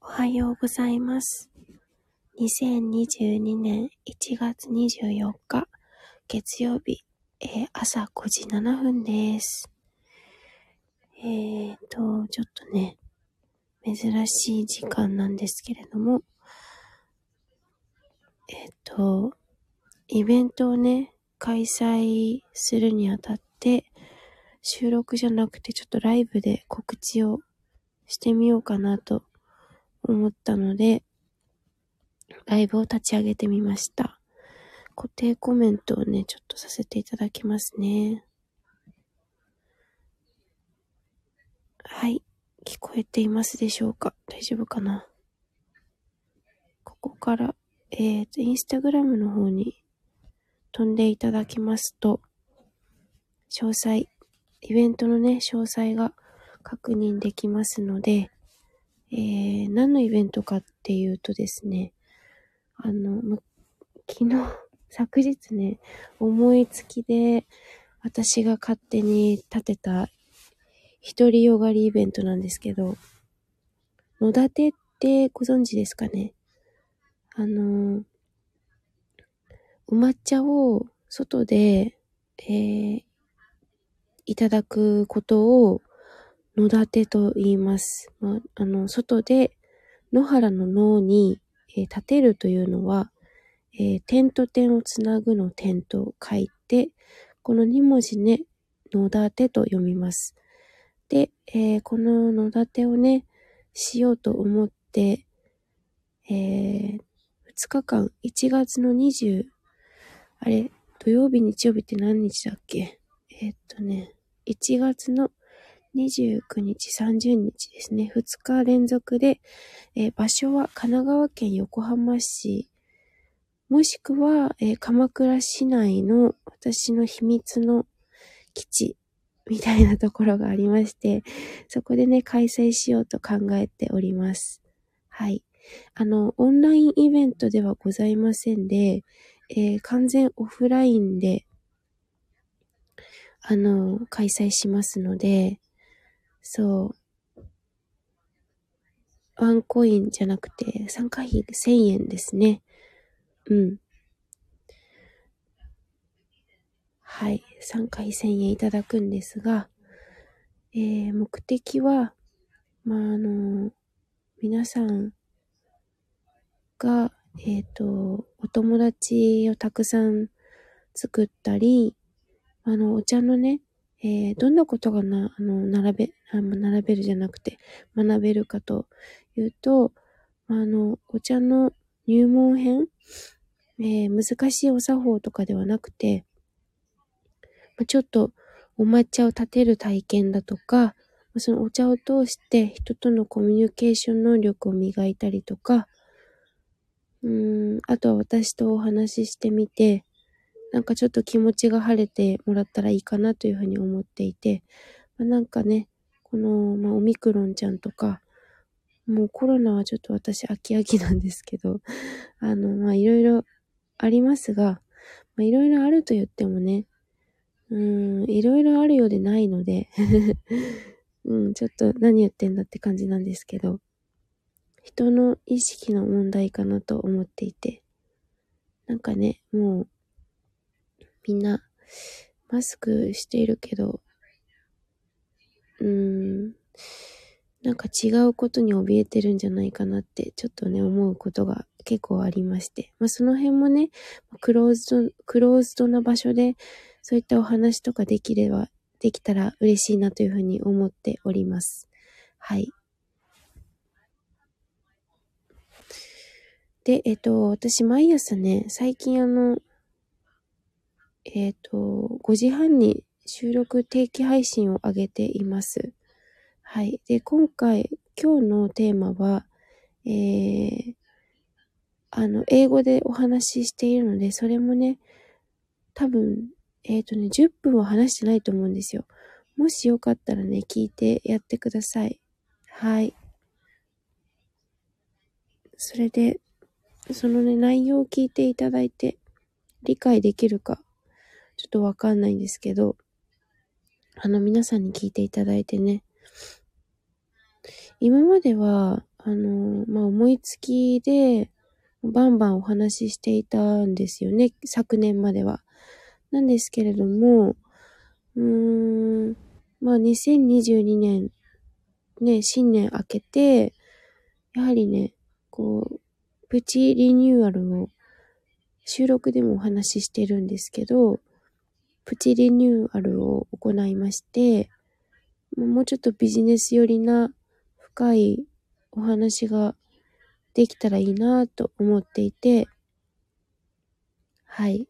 おはようございます。2022年1月24日、月曜日、えー朝5時7分です。えーと、ちょっとね、珍しい時間なんですけれども、えっ、と、イベントをね、開催するにあたって、収録じゃなくてちょっとライブで告知をしてみようかなと思ったので、ライブを立ち上げてみました。固定コメントをね、ちょっとさせていただきますね。はい。聞こえていますでしょうか？大丈夫かな？ここから、えーと、インスタグラムの方に飛んでいただきますと、詳細、イベントのね、詳細が確認できますので、えー、何のイベントかっていうとですね、あの、ま、昨日、昨日ね、思いつきで、私が勝手に立てた、一人よがりイベントなんですけど、野立てってご存知ですかね？あの、お抹茶を外で、えー、いただくことを野立てと言います。まあ、あの、外で野原の野に、えー立てるというのは、えー点と点をつなぐの点と書いて、この2文字ね、野立てと読みます。で、えーこの野立てをね、しようと思って、えー2日間、1月の20、あれ、土曜日、日曜日って何日だっけ？えーっとね、1月の29日、30日ですね。2日連続で、えー場所は神奈川県横浜市、もしくは、えー鎌倉市内の私の秘密の基地みたいなところがありまして、そこでね、開催しようと考えております。はい。あの、オンラインイベントではございませんで、えー完全オフラインで、あの、開催しますので、そう。ワンコインじゃなくて、参加費1000円ですね。うん。はい。参加費1000円いただくんですが、えー、目的は、まあ、あの、皆さんが、えっ、と、お友達をたくさん作ったり、あの、お茶のね、えーどんなことがな、あの、並べ、あ並べるじゃなくて、学べるかというと、あの、お茶の入門編、えー難しいお作法とかではなくて、ちょっとお抹茶を立てる体験だとか、そのお茶を通して人とのコミュニケーション能力を磨いたりとか、うん、あとは私とお話ししてみて、なんかちょっと気持ちが晴れてもらったらいいかなというふうに思っていて、まあ、なんかね、この、まあ、オミクロンちゃんとか、もうコロナはちょっと私飽き飽きなんですけど、あの、まあ、いろいろありますが、まあ、いろいろあると言ってもね、うん、いろいろあるようでないので、うん、ちょっと何言ってんだって感じなんですけど、人の意識の問題かなと思っていて、なんかね、もう、みんな、マスクしているけど、うーん、なんか違うことに怯えてるんじゃないかなって、ちょっとね、思うことが結構ありまして。まあ、その辺もね、クローズド、クローズドな場所で、そういったお話とかできれば、できたら嬉しいなというふうに思っております。はい。で、えっと、私毎朝ね、最近あの、えっと、5時半に収録定期配信を上げています。はい。で、今回、今日のテーマは、えー、あの、英語でお話ししているので、それもね、多分、えっ、とね、10分は話してないと思うんですよ。もしよかったらね、聞いてやってください。はい。それで、そのね、内容を聞いていただいて、理解できるか、ちょっとわかんないんですけど、あの、皆さんに聞いていただいてね、今までは、あの、まあ、思いつきで、バンバンお話ししていたんですよね、昨年までは。なんですけれども、うーん、まあ、2022年、ね、新年明けて、やはりね、こう、プチリニューアルを収録でもお話ししてるんですけど、プチリニューアルを行いまして、もうちょっとビジネス寄りな深いお話ができたらいいなと思っていて、はい。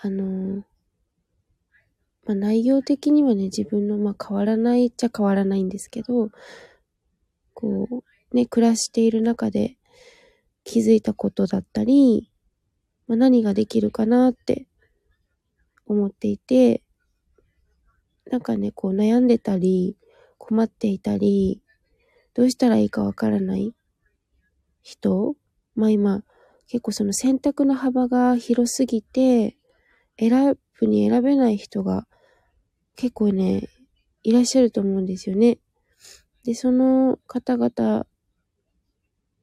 あのー、まあ、内容的にはね、自分の、まあ、変わらないっちゃ変わらないんですけど、こう、ね、暮らしている中で気づいたことだったり、まあ、何ができるかなって思っていて、なんかね、こう悩んでたり、困っていたり、どうしたらいいかわからない人まあ今、結構その選択の幅が広すぎて、選ぶに選べない人が結構ね、いらっしゃると思うんですよね。で、その方々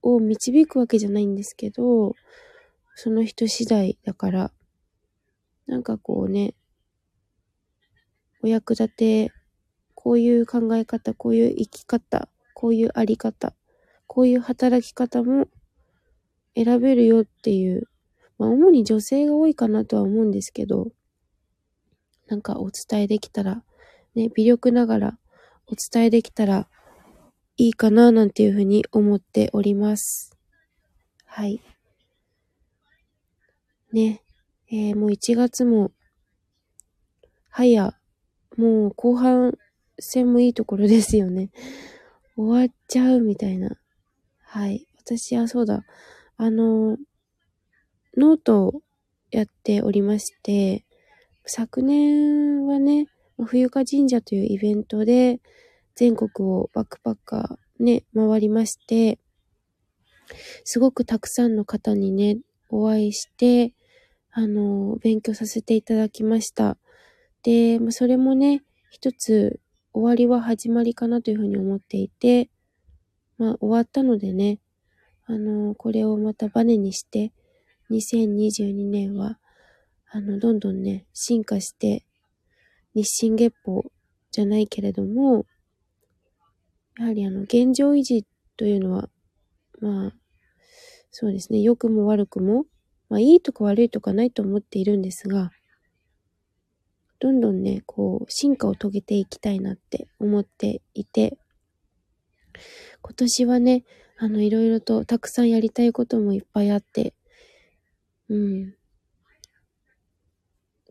を導くわけじゃないんですけど、その人次第だから、なんかこうね、お役立て、こういう考え方、こういう生き方、こういうあり方、こういう働き方も選べるよっていう、まあ主に女性が多いかなとは思うんですけど、なんかお伝えできたら、ね、微力ながらお伝えできたらいいかななんていうふうに思っております。はい。ね、えー、もう1月も、はや、もう後半戦もいいところですよね。終わっちゃうみたいな。はい。私はそうだ。あの、ノートをやっておりまして、昨年はね、冬香神社というイベントで全国をバックパッカーね、回りまして、すごくたくさんの方にね、お会いして、あの、勉強させていただきました。で、まあ、それもね、一つ終わりは始まりかなというふうに思っていて、まあ終わったのでね、あの、これをまたバネにして、2022年は、あの、どんどんね、進化して、日進月歩じゃないけれども、やはりあの、現状維持というのは、まあ、そうですね、良くも悪くも、まあいいとか悪いとかないと思っているんですが、どんどんね、こう、進化を遂げていきたいなって思っていて、今年はね、あの、いろいろとたくさんやりたいこともいっぱいあって、うん。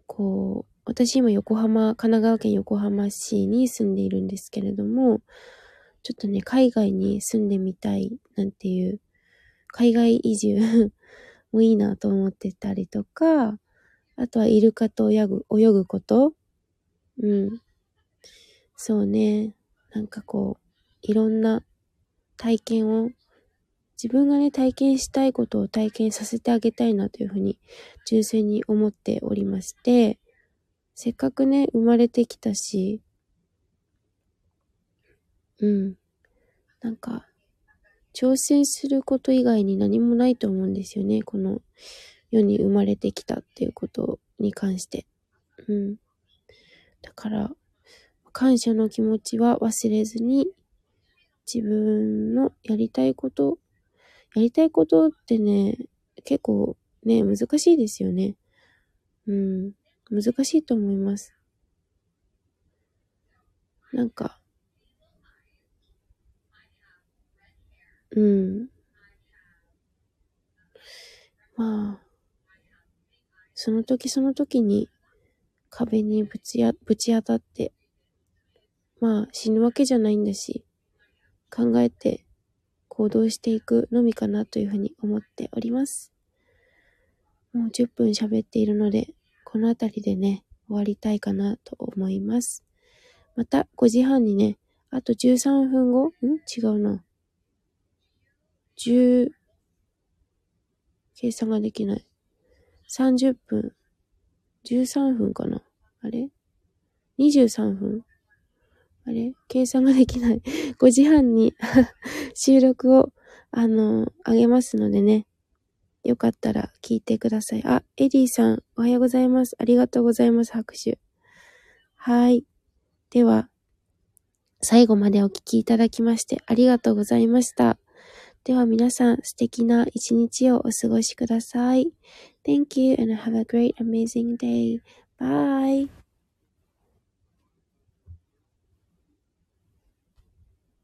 こう、私今横浜、神奈川県横浜市に住んでいるんですけれども、ちょっとね、海外に住んでみたいなんていう、海外移住もいいなと思ってたりとか、あとはイルカと泳ぐ、泳ぐこと。うん。そうね。なんかこう、いろんな体験を、自分がね、体験したいことを体験させてあげたいなというふうに、純粋に思っておりまして、せっかくね、生まれてきたし、うん。なんか、挑戦すること以外に何もないと思うんですよね。この世に生まれてきたっていうことに関して。うん。だから、感謝の気持ちは忘れずに、自分のやりたいこと、やりたいことってね、結構ね、難しいですよね。うん。難しいと思います。なんか、うん。まあ、その時その時に壁にぶちや、ぶち当たって、まあ死ぬわけじゃないんだし、考えて行動していくのみかなというふうに思っております。もう10分喋っているので、この辺りでね、終わりたいかなと思います。また5時半にね、あと13分後？ん？違うな。10、計算ができない。30分、13分かなあれ ?23 分あれ？計算ができない。5時半に 収録を、あのー、あげますのでね。よかったら聞いてください。あ、エリーさん、おはようございます。ありがとうございます。拍手。はい。では、最後までお聴きいただきましてありがとうございました。では皆さん、素敵な一日をお過ごしください。Thank you and have a great amazing day. Bye!